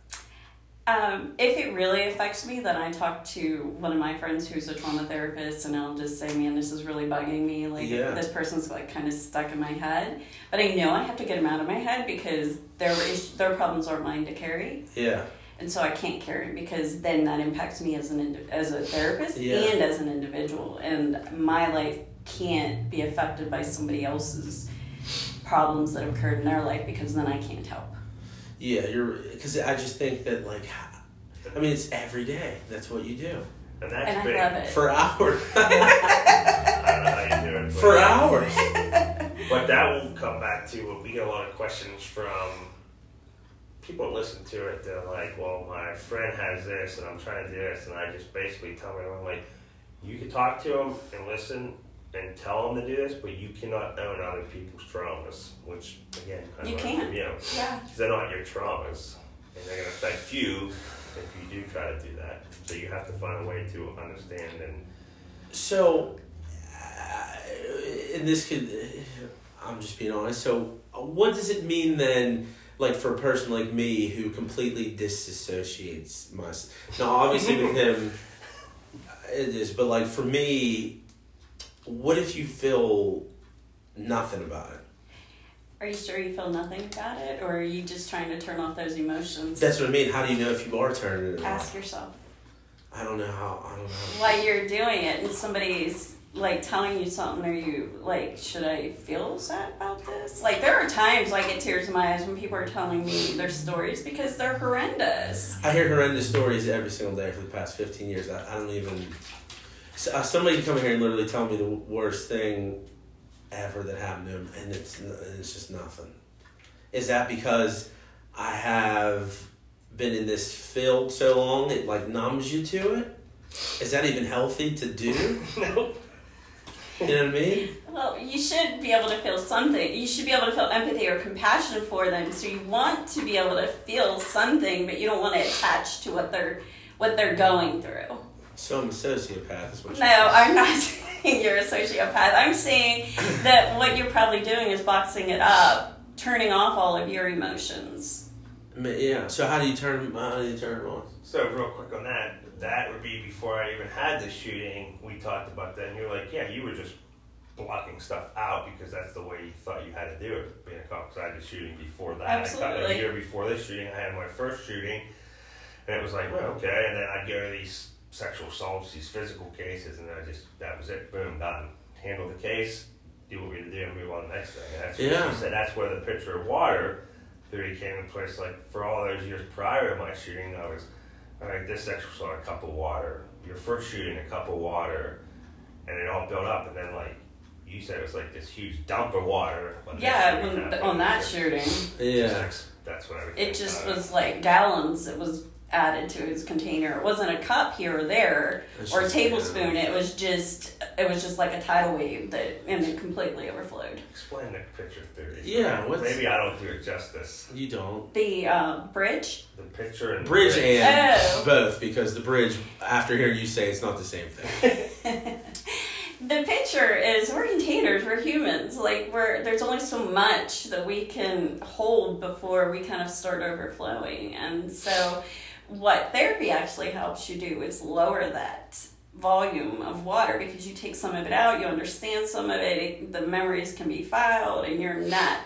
Um, if it really affects me, then I talk to one of my friends who's a trauma therapist, and I'll just say, "Man, this is really bugging me. Like Yeah. this person's like kind of stuck in my head." But I know I have to get them out of my head because their is- their problems aren't mine to carry, Yeah, and so I can't carry because then that impacts me as an as a therapist Yeah. and as an individual, and my life can't be affected by somebody else's problems that have occurred in their life because then I can't help. Yeah. You're because I just think that like, I mean, it's every day. That's what you do And that's And I big. love it. for hours. I don't know how you do it. But, for hours. But that will come back to when we get a lot of questions from people that listen to it. They're like, "Well, my friend has this, and I'm trying to do this," and I just basically tell everyone like, "You can talk to them and listen." And tell them to do this, but you cannot own other people's traumas, which again, I You learned can't. from you. Yeah. Because they're not your traumas, and they're going to affect you if you do try to do that. So you have to find a way to understand and So, uh, and this could, I'm just being honest. So, what does it mean then, like for a person like me who completely disassociates myself? Now, obviously with him, it is, but like for me, what if you feel nothing about it? Are you sure you feel nothing about it, or are you just trying to turn off those emotions? That's what I mean. How do you know if you are turning it off? Ask yourself I don't know how. I don't know. while you're doing it, and somebody's like telling you something. Are you like, should I feel sad about this? Like, there are times I get tears in my eyes when people are telling me their stories because they're horrendous. I hear horrendous stories every single day for the past 15 years. I, I don't even. So, uh, somebody can come here and literally tell me the worst thing ever that happened to him, and it's, n- it's just nothing. Is that because I have been in this field so long, it like numbs you to it? Is that even healthy to do? nope. You know what I mean? Well, you should be able to feel something. You should be able to feel empathy or compassion for them. So you want to be able to feel something, but you don't want to attach to what they're what they're going through. So I'm a sociopath, is what No, you're saying. I'm not saying you're a sociopath. I'm saying that what you're probably doing is boxing it up, turning off all of your emotions. I mean, yeah. So how do you turn? How do you turn it on? So real quick on that, that would be before I even had the shooting. We talked about that, and you're like, yeah, you were just blocking stuff out because that's the way you thought you had to do it, being a cop. Because I had the shooting before that. I got Absolutely. a year before this shooting, I had my first shooting, and it was like, well, okay. And then I'd go to these sexual assaults, these physical cases, and I just that was it. Boom, done. Handle the case, do what we had to do, and move on to the next thing. And that's Yeah. she said. That's where the pitcher of water theory came in place. Like for all those years prior to my shooting, I was all right. This sexual assault, a cup of water. Your first shooting, a cup of water, and it all built up, and then like. You said it was like this huge dump of water. Yeah, when, happened. on that shooting, Yeah. That's, that's what I would it just about was like gallons. It was added to his container. It wasn't a cup here or there It's or a tablespoon. It was just it was just like a tidal wave that and it completely overflowed. Explain the picture theory. Yeah, what's- Maybe I don't do it justice. You don't. The uh, bridge. The picture and the Bridge and Oh. both because the bridge. After hearing you say it's not the same thing. The picture is we're containers, we're humans. Like we're there's only so much that we can hold before we kind of start overflowing. And so what therapy actually helps you do is lower that volume of water because you take some of it out, you understand some of it, it the memories can be filed and you're not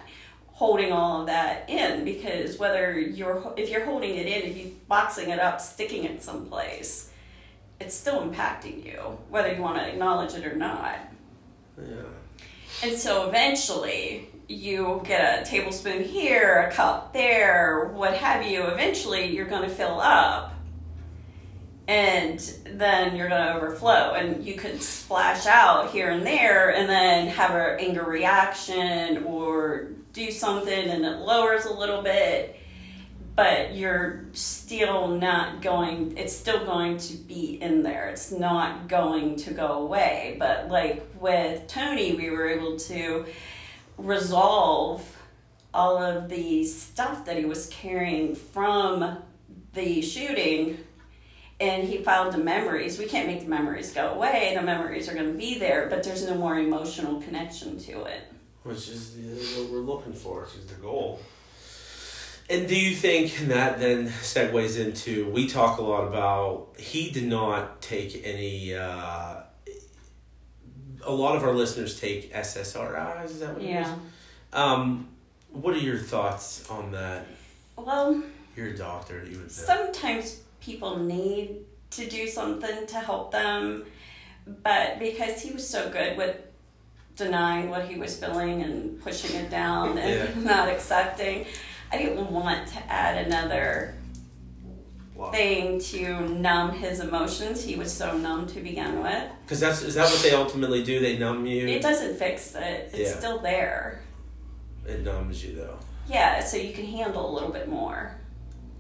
holding all of that in because whether you're if you're holding it in, if you're boxing it up, sticking it someplace, it's still impacting you, whether you want to acknowledge it or not. Yeah. And so eventually you get a tablespoon here, a cup there, what have you. Eventually you're going to fill up. And then you're going to overflow. And you could splash out here and there and then have an anger reaction or do something and it lowers a little bit. But you're still not going, it's still going to be in there. It's not going to go away. But like with Tony, we were able to resolve all of the stuff that he was carrying from the shooting and he filed the memories. We can't make the memories go away. The memories are going to be there, but there's no more emotional connection to it. Which is what we're looking for. Which is the goal. And do you think that then segues into we talk a lot about he did not take any uh, a lot of our listeners take SSRIs, is that what it is? Yeah. Um what are your thoughts on that? Well, You're a doctor, you would know. sometimes people need to do something to help them, but because he was so good with denying what he was feeling and pushing it down and Yeah. not accepting, I didn't want to add another Wow. thing to numb his emotions. He was so numb to begin with. Because that's is that what they ultimately do? They numb you. It doesn't fix it. It's Yeah. still there. It numbs you though. Yeah, so you can handle a little bit more.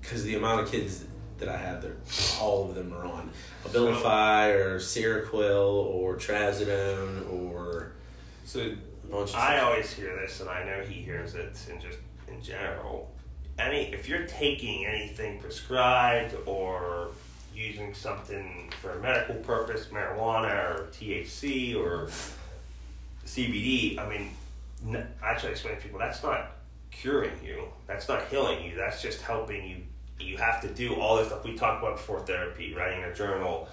Because the amount of kids that I have, they're all of them are on Abilify or Seroquel or Trazodone or So a bunch of I stuff. always hear this, and I know he hears it, and just in general, any if you're taking anything prescribed or using something for a medical purpose, marijuana or THC or CBD, I mean, I try to explain to people that's not curing you, that's not healing you, that's just helping you. You have to do all this stuff. We talked about before therapy, writing a journal,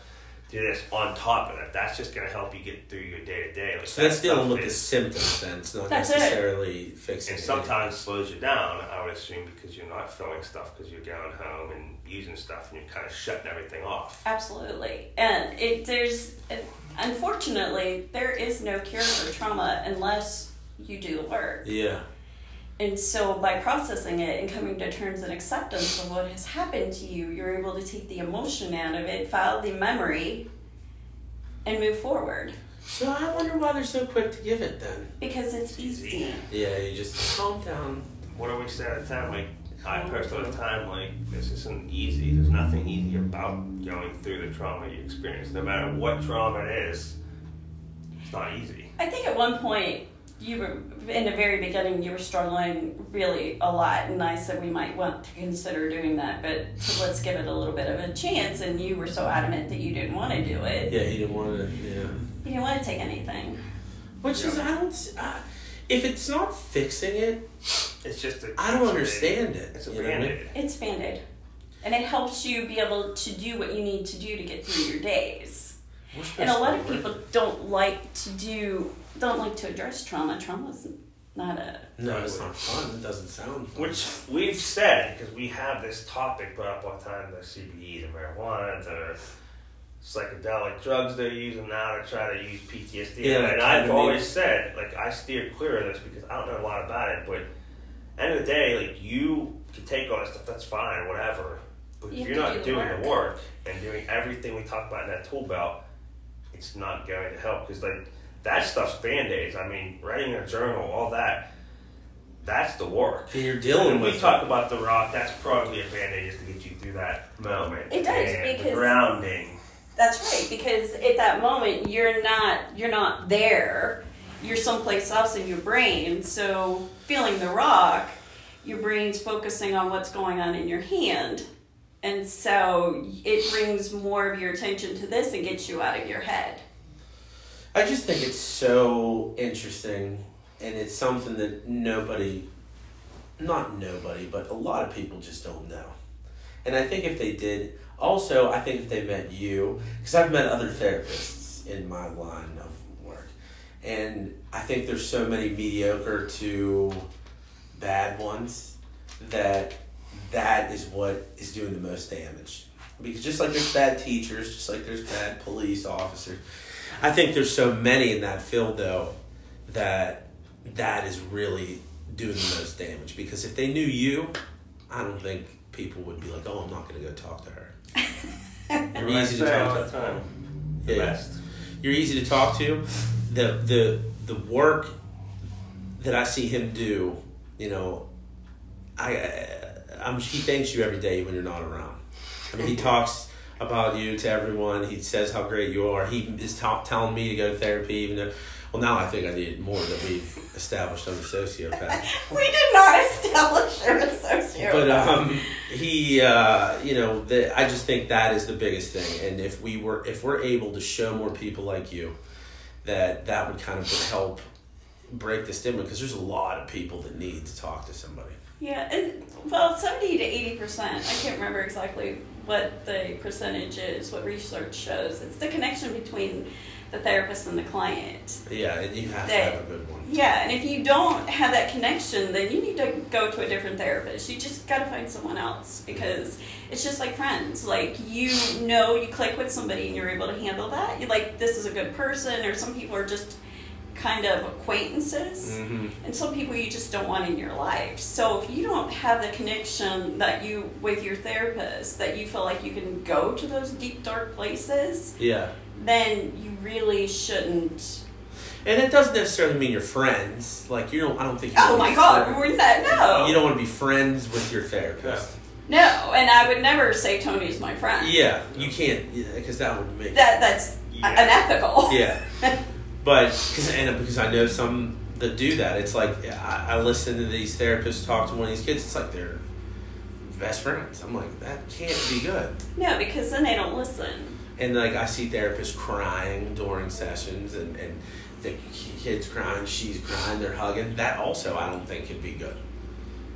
do this on top of that. That's just going to help you get through your day to day. So that's dealing with the is- symptoms then. It's not That's it. necessarily fixing and it. sometimes slows you down. I would assume because you're not filling stuff because you're going home and using stuff and you're kind of shutting everything off. Absolutely. And it there's unfortunately there is no cure for trauma unless you do the work. Yeah. And so by processing it and coming to terms and acceptance of what has happened to you, you're able to take the emotion out of it, file the memory, and move forward. So I wonder why they're so quick to give it then. Because it's easy. Yeah, you just calm down. What do we say at the time? Like I personally at the time, like this isn't easy. There's nothing easy about going through the trauma you experience. No matter what trauma it is, it's not easy. I think at one point you were in the very beginning you were struggling really a lot and I said we might want to consider doing that but let's give it a little bit of a chance and you were so adamant that you didn't want to do it. Yeah, he didn't want to. Yeah. You didn't want to take anything. Which is I don't. s- I, if it's not fixing it, It's just a. I don't understand it. It's a you know what I mean? It's band-aid. And it helps you be able to do what you need to do to get through your days. And a lot of people don't like to do don't like to address trauma. Trauma's not a No, it's not fun. It doesn't sound fun. Which we've said because we have this topic brought up all the time: the CBD, the marijuana, the psychedelic drugs they're using now to try to use PTSD. Yeah, and that I've always means- said, like, I steer clear of this because I don't know a lot about it. But end of the day, like, you can take all this stuff, that's fine, whatever. But You if you're not do doing work. the work and doing everything we talk about in that tool belt, it's not going to help because like that stuff's band aids. I mean, writing a journal, all that. That's the work. And you're dealing When we talk about the rock, that's probably a band aid just to get you through that moment. It does, and the because- grounding. That's right, because at that moment you're not you're not there. You're someplace else in your brain. So feeling the rock, your brain's focusing on what's going on in your hand. And so it brings more of your attention to this and gets you out of your head. I just think it's so interesting, and it's something that nobody, not nobody, but a lot of people just don't know. And I think if they did, also, I think if they met you, because I've met other therapists in my line of work, and I think there's so many mediocre to bad ones that that is what is doing the most damage. Because just like there's bad teachers, just like there's bad police officers, I think there's so many in that field though that that is really doing the most damage. Because if they knew you, I don't think people would be like, "Oh, I'm not going to go talk to her." You're easy to talk to. the Yeah. best. You're easy to talk to. The the the work that I see him do, you know, I, I I'm he thanks you every day when you're not around. I mean, he talks about you to everyone. He says how great you are. He is ta- telling me to go to therapy, even though. Well, now I think I need more that we've established I'm a sociopath. We did not establish a sociopath. But um, he, uh, you know, the, I just think that is the biggest thing. And if we were, if we're able to show more people like you, that that would kind of help break the stigma because there's a lot of people that need to talk to somebody. Yeah, and well, seventy to eighty percent. I can't remember exactly what the percentage is. What research shows it's the connection between the therapist and the client. Yeah, and you have to have a good one. Yeah, and if you don't have that connection, then you need to go to a different therapist. You just got to find someone else because it's just like friends. Like you know, you click with somebody and you're able to handle that. You're like this is a good person, or some people are just kind of acquaintances. Mm-hmm. and some people you just don't want in your life. So if you don't have the connection that you with your therapist that you feel like you can go to those deep dark places, Yeah, then you really shouldn't. and it doesn't necessarily mean you're friends. Like you don't. I don't think. you oh my god friends. we're not no, You don't want to be friends with your therapist. no, and I would never say Tony's my friend. Yeah, you can't because that would make. that that's Yeah. unethical. Yeah, but because and because I know some that do that. It's like I, I listen to these therapists talk to one of these kids. It's like they're best friends. I'm like that can't be good. no, because then they don't listen. And like I see therapists crying during sessions, and and the kids crying, she's crying, they're hugging. That also I don't think could be good.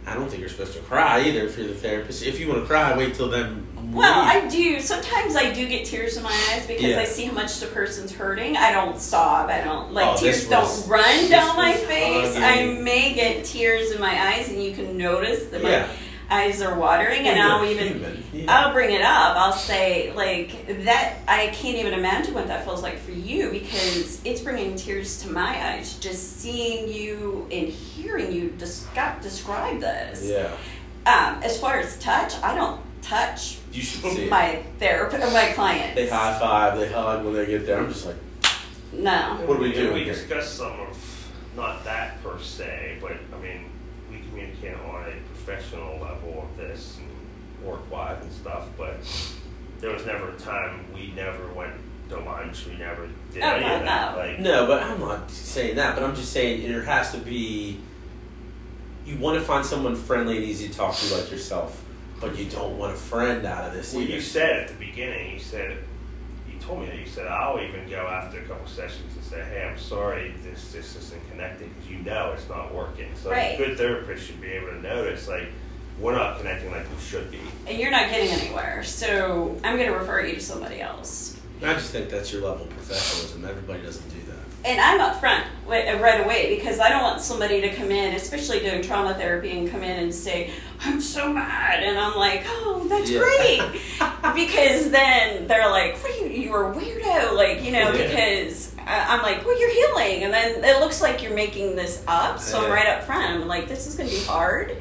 I don't think you're supposed to cry either if you're the therapist. If you want to cry, wait till then. Well, we- I do. Sometimes I do get tears in my eyes because Yeah. I see how much the person's hurting. I don't sob. I don't like Oh, tears was- don't run down my face. I may get tears in my eyes, and you can notice that my Yeah. Eyes are watering, and I'll even. Yeah. I'll bring it up. I'll say like that. I can't even imagine what that feels like for you because it's bringing tears to my eyes just seeing you and hearing you describe describe this. yeah. Um, as far as touch, I don't touch You should see my therapist, or my clients. They high five, they hug when they get there. I'm just like, No. What do we do We here? discussed some of, not that per se, but I mean, we communicate on a professional level of this and work-wise and stuff, but there was never a time we never went to lunch, we never did Oh, any of that. no. Like, no, but I'm not saying that. But I'm just saying there has to be. You want to find someone friendly and easy to talk to like yourself, but you don't want a friend out of this. well, either. you said at the beginning, you said, you told me that, you said, I'll even go after a couple sessions and say, hey, I'm sorry, this this isn't connecting, because you know it's not working. So Right. a good therapist should be able to notice, like, we're not connecting like we should be. And you're not getting anywhere, so I'm going to refer you to somebody else. I just think that's your level of professionalism. Everybody doesn't do that. And I'm upfront wi- right away because I don't want somebody to come in, especially doing trauma therapy, and come in and say, I'm so mad. And I'm like, oh, that's Yeah. great. because then they're like, what are you, you're a weirdo. Like, you know, Yeah. because I'm like, well, you're healing. And then it looks like you're making this up. So I'm right up front. I'm like, this is going to be hard.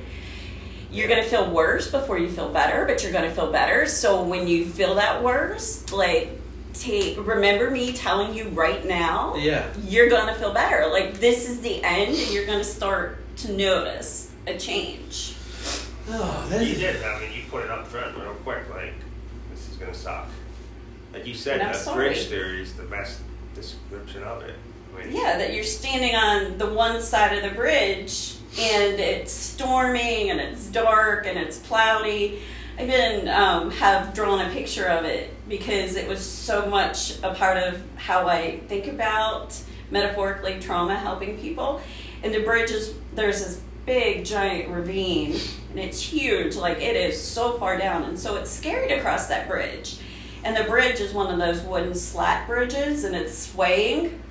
You're going to feel worse before you feel better, but you're going to feel better. So when you feel that worse, like, take remember me telling you right now Yeah. you're gonna feel better. Like this is the end, and you're gonna start to notice a change. Oh, that You is, did. I mean, you put it up front real quick. Like, this is gonna suck. Like you said, the sorry. bridge theory is the best description of it. I mean, Yeah, that you're standing on the one side of the bridge, and it's storming, and it's dark, and it's cloudy. I even um, have drawn a picture of it because it was so much a part of how I think about metaphorically trauma helping people. And the bridge is there's this big giant ravine, and it's huge, like it is so far down, and so it's scary to cross that bridge. And the bridge is one of those wooden slat bridges, and it's swaying.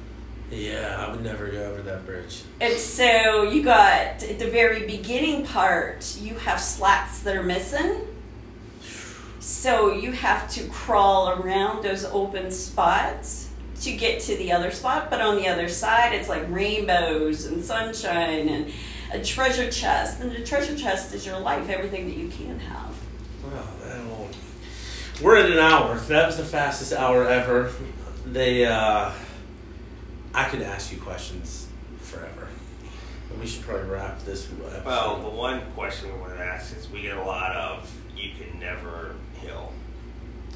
yeah, I would never go over that bridge. And so you got at the very beginning part, you have slats that are missing. So you have to crawl around those open spots to get to the other spot. But on the other side, it's like rainbows and sunshine and a treasure chest. And the treasure chest is your life, everything that you can have. Wow, that. We're at an hour. That was the fastest hour ever. They, uh, I could ask you questions forever. But we should probably wrap this episode. Well, the one question we want to ask is we get a lot of you can never heal.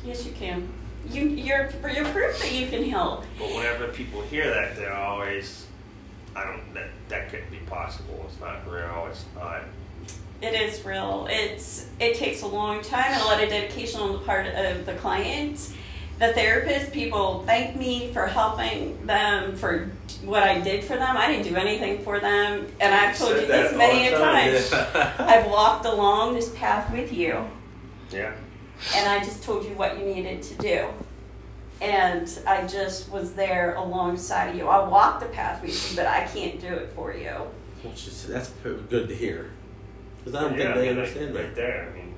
Yes, you can. You, you're, you're proof that you can heal. But whenever people hear that, they're always, I don't, that, that couldn't be possible. It's not real. It's not. It is real. It's it takes a long time and a lot of dedication on the part of the client. The therapist, people thank me for helping them for what I did for them. I didn't do anything for them, and I've told Said you this many a time. times. I've walked along this path with you, Yeah. and I just told you what you needed to do. And I just was there alongside of you. I walked the path with you, but I can't do it for you. Which is, that's good to hear. Because I don't yeah, think I they mean, understand right, that. right there. I mean,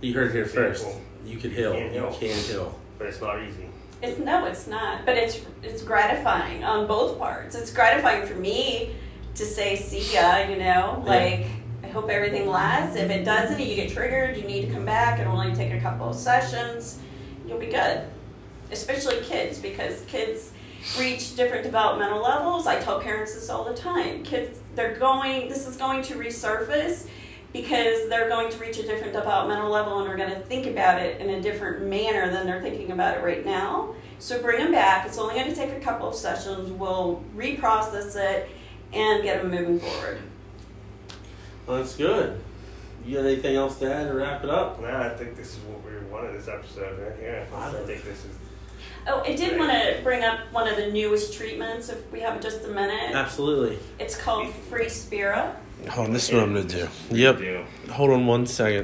You heard it here first. People You can heal. You heal. can heal. but it's not easy. It's no, it's not. But it's it's gratifying on both parts. It's gratifying for me to say, "See ya," you know, Yeah. like I hope everything lasts. If it doesn't, you get triggered, you need to come back. It'll only take a couple of sessions. You'll be good. Especially kids, because kids reach different developmental levels. I tell parents this all the time. Kids, they're going. This is going to resurface because they're going to reach a different developmental level and are going to think about it in a different manner than they're thinking about it right now. So bring them back. It's only going to take a couple of sessions. We'll reprocess it and get them moving forward. Well, that's good. You got anything else to add to wrap it up? No, I think this is what we wanted this episode right here. I I love think this is. Oh, I did want to bring up one of the newest treatments if we have just a minute. Absolutely. It's called Freespira. Hold on, this is what I'm going to do. Yep. Hold on one second.